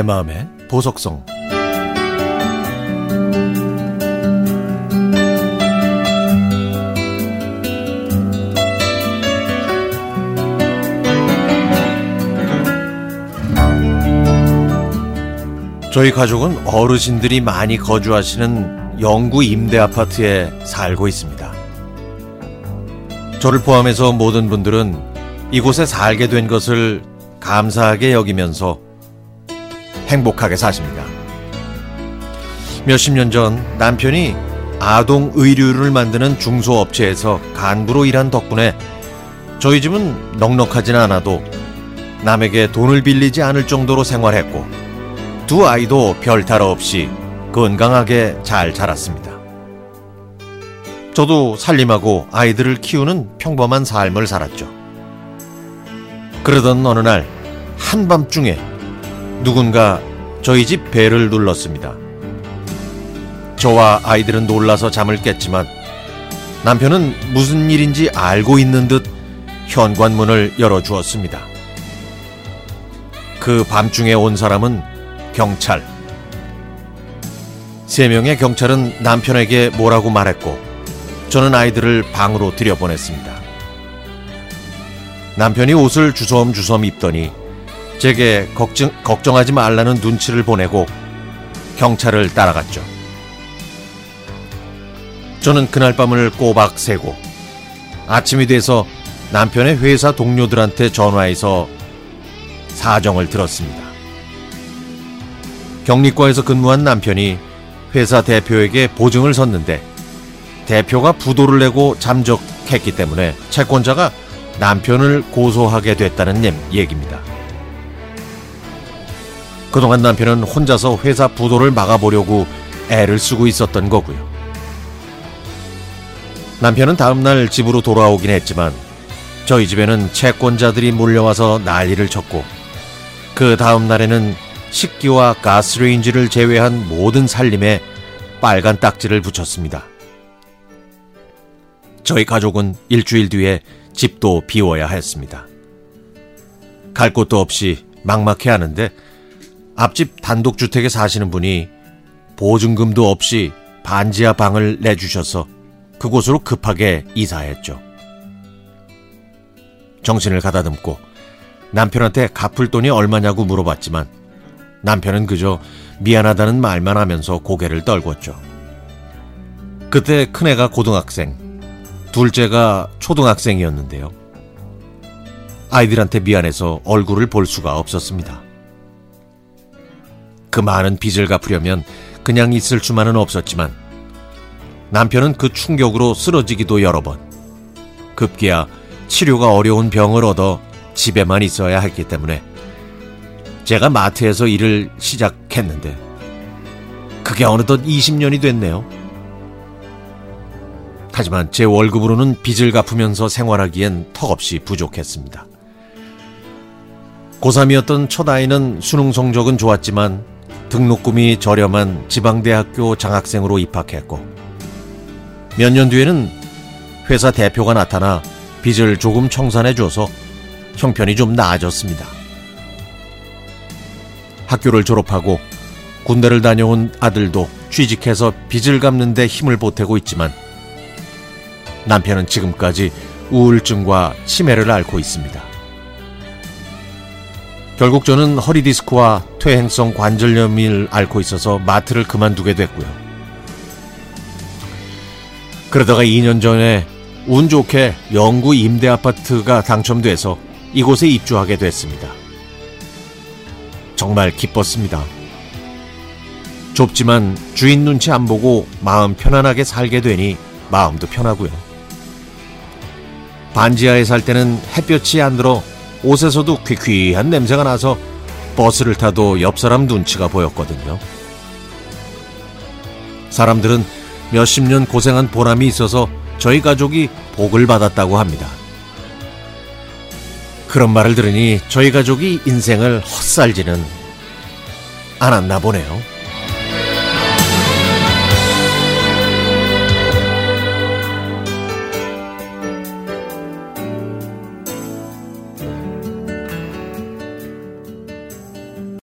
내 마음의 보석성 저희 가족은 어르신들이 많이 거주하시는 영구 임대 아파트에 살고 있습니다. 저를 포함해서 모든 분들은 이곳에 살게 된 것을 감사하게 여기면서 행복하게 사십니다. 몇십 년 전 남편이 아동 의류를 만드는 중소업체에서 간부로 일한 덕분에 저희 집은 넉넉하진 않아도 남에게 돈을 빌리지 않을 정도로 생활했고 두 아이도 별탈 없이 건강하게 잘 자랐습니다. 저도 살림하고 아이들을 키우는 평범한 삶을 살았죠. 그러던 어느 날 한밤중에 누군가 저희 집 배를 눌렀습니다. 저와 아이들은 놀라서 잠을 깼지만 남편은 무슨 일인지 알고 있는 듯 현관문을 열어주었습니다. 그 밤중에 온 사람은 경찰. 세 명의 경찰은 남편에게 뭐라고 말했고 저는 아이들을 방으로 들여보냈습니다. 남편이 옷을 주섬주섬 입더니 제게 걱정, 걱정하지 말라는 눈치를 보내고 경찰을 따라갔죠. 저는 그날 밤을 꼬박 새고 아침이 돼서 남편의 회사 동료들한테 전화해서 사정을 들었습니다. 격리과에서 근무한 남편이 회사 대표에게 보증을 섰는데 대표가 부도를 내고 잠적했기 때문에 채권자가 남편을 고소하게 됐다는 얘기입니다. 그동안 남편은 혼자서 회사 부도를 막아보려고 애를 쓰고 있었던 거고요. 남편은 다음날 집으로 돌아오긴 했지만 저희 집에는 채권자들이 몰려와서 난리를 쳤고 그 다음날에는 식기와 가스레인지를 제외한 모든 살림에 빨간 딱지를 붙였습니다. 저희 가족은 일주일 뒤에 집도 비워야 했습니다. 갈 곳도 없이 막막해 하는데 앞집 단독주택에 사시는 분이 보증금도 없이 반지하 방을 내주셔서 그곳으로 급하게 이사했죠. 정신을 가다듬고 남편한테 갚을 돈이 얼마냐고 물어봤지만 남편은 그저 미안하다는 말만 하면서 고개를 떨궜죠. 그때 큰애가 고등학생, 둘째가 초등학생이었는데요. 아이들한테 미안해서 얼굴을 볼 수가 없었습니다. 그 많은 빚을 갚으려면 그냥 있을 수만은 없었지만 남편은 그 충격으로 쓰러지기도 여러 번. 급기야 치료가 어려운 병을 얻어 집에만 있어야 했기 때문에 제가 마트에서 일을 시작했는데 그게 어느덧 20년이 됐네요. 하지만 제 월급으로는 빚을 갚으면서 생활하기엔 턱없이 부족했습니다. 고3이었던 첫 아이는 수능 성적은 좋았지만 등록금이 저렴한 지방대학교 장학생으로 입학했고 몇 년 뒤에는 회사 대표가 나타나 빚을 조금 청산해 줘서 형편이 좀 나아졌습니다. 학교를 졸업하고 군대를 다녀온 아들도 취직해서 빚을 갚는데 힘을 보태고 있지만 남편은 지금까지 우울증과 치매를 앓고 있습니다. 결국 저는 허리 디스크와 퇴행성 관절염을 앓고 있어서 마트를 그만두게 됐고요. 그러다가 2년 전에 운 좋게 영구 임대 아파트가 당첨돼서 이곳에 입주하게 됐습니다. 정말 기뻤습니다. 좁지만 주인 눈치 안 보고 마음 편안하게 살게 되니 마음도 편하고요. 반지하에 살 때는 햇볕이 안 들어 옷에서도 퀴퀴한 냄새가 나서 버스를 타도 옆 사람 눈치가 보였거든요. 사람들은 몇십 년 고생한 보람이 있어서 저희 가족이 복을 받았다고 합니다. 그런 말을 들으니 저희 가족이 인생을 헛살지는 않았나 보네요.